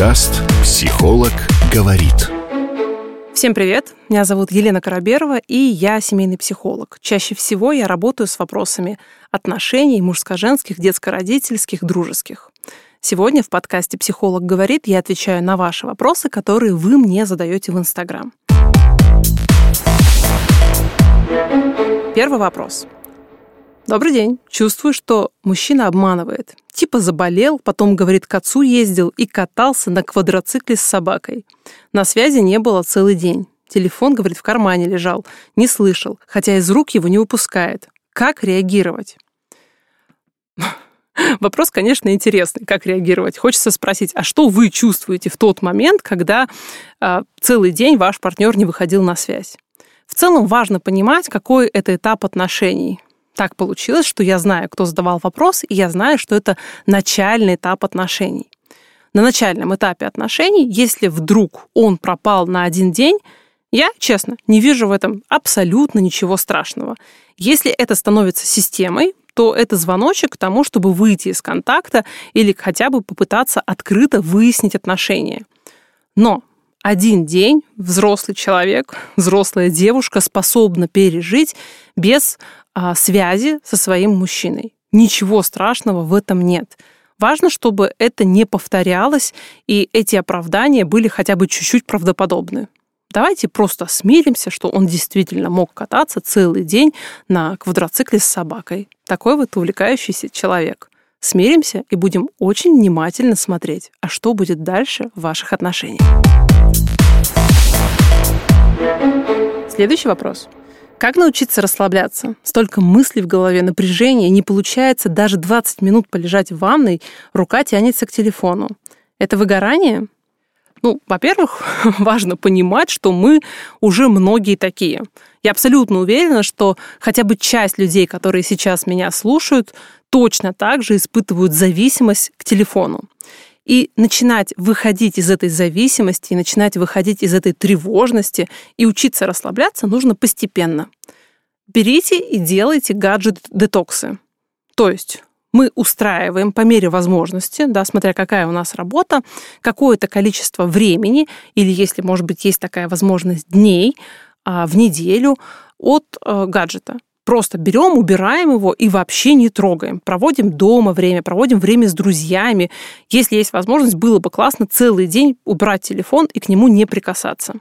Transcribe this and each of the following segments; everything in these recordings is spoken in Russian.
Подкаст «Психолог говорит». Всем привет! Меня зовут Елена Караберова, и я семейный психолог. Чаще всего я работаю с вопросами отношений мужско-женских, детско-родительских, дружеских. Сегодня в подкасте «Психолог говорит» я отвечаю на ваши вопросы, которые вы мне задаете в Инстаграм. Первый вопрос. Добрый день. Чувствую, что мужчина обманывает. Типа заболел, потом, говорит, к отцу ездил и катался на квадроцикле с собакой. На связи не было целый день. Телефон, говорит, в кармане лежал. Не слышал, хотя из рук его не выпускает. Как реагировать? Вопрос, конечно, интересный, как реагировать. Хочется спросить, а что вы чувствуете в тот момент, когда э, целый день ваш партнер не выходил на связь? В целом важно понимать, какой это этап отношений так получилось, что я знаю, кто задавал вопрос, и я знаю, что это начальный этап отношений. На начальном этапе отношений, если вдруг он пропал на один день, я, честно, не вижу в этом абсолютно ничего страшного. Если это становится системой, то это звоночек к тому, чтобы выйти из контакта или хотя бы попытаться открыто выяснить отношения. Но один день взрослый человек, взрослая девушка способна пережить без связи со своим мужчиной. Ничего страшного в этом нет. Важно, чтобы это не повторялось, и эти оправдания были хотя бы чуть-чуть правдоподобны. Давайте просто смиримся, что он действительно мог кататься целый день на квадроцикле с собакой. Такой вот увлекающийся человек. Смиримся и будем очень внимательно смотреть, а что будет дальше в ваших отношениях. Следующий вопрос. Как научиться расслабляться? Столько мыслей в голове, напряжения, не получается даже 20 минут полежать в ванной, рука тянется к телефону. Это выгорание? Ну, во-первых, важно понимать, что мы уже многие такие. Я абсолютно уверена, что хотя бы часть людей, которые сейчас меня слушают, точно так же испытывают зависимость к телефону. И начинать выходить из этой зависимости, и начинать выходить из этой тревожности и учиться расслабляться нужно постепенно. Берите и делайте гаджет-детоксы. То есть мы устраиваем по мере возможности, да, смотря какая у нас работа, какое-то количество времени, или если, может быть, есть такая возможность, дней а, в неделю от а, гаджета. Просто берем, убираем его и вообще не трогаем. Проводим дома время, проводим время с друзьями. Если есть возможность, было бы классно целый день убрать телефон и к нему не прикасаться.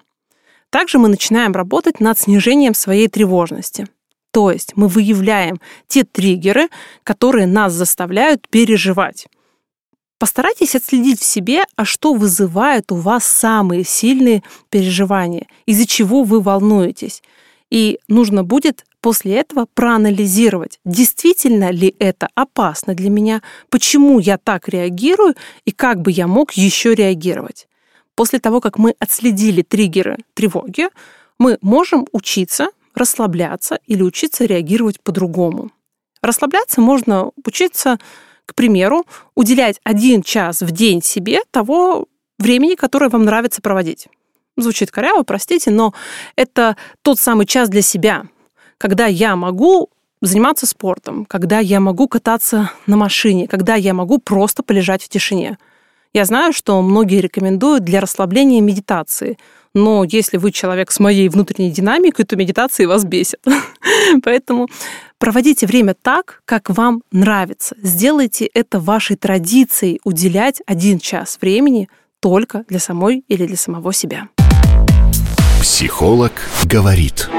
Также мы начинаем работать над снижением своей тревожности. То есть мы выявляем те триггеры, которые нас заставляют переживать. Постарайтесь отследить в себе, а что вызывает у вас самые сильные переживания, из-за чего вы волнуетесь. И нужно будет после этого проанализировать, действительно ли это опасно для меня, почему я так реагирую и как бы я мог еще реагировать. После того, как мы отследили триггеры тревоги, мы можем учиться расслабляться или учиться реагировать по-другому. Расслабляться можно учиться, к примеру, уделять один час в день себе того времени, которое вам нравится проводить. Звучит коряво, простите, но это тот самый час для себя, когда я могу заниматься спортом, когда я могу кататься на машине, когда я могу просто полежать в тишине. Я знаю, что многие рекомендуют для расслабления медитации, но если вы человек с моей внутренней динамикой, то медитации вас бесят. Поэтому проводите время так, как вам нравится. Сделайте это вашей традицией уделять один час времени только для самой или для самого себя. Психолог говорит.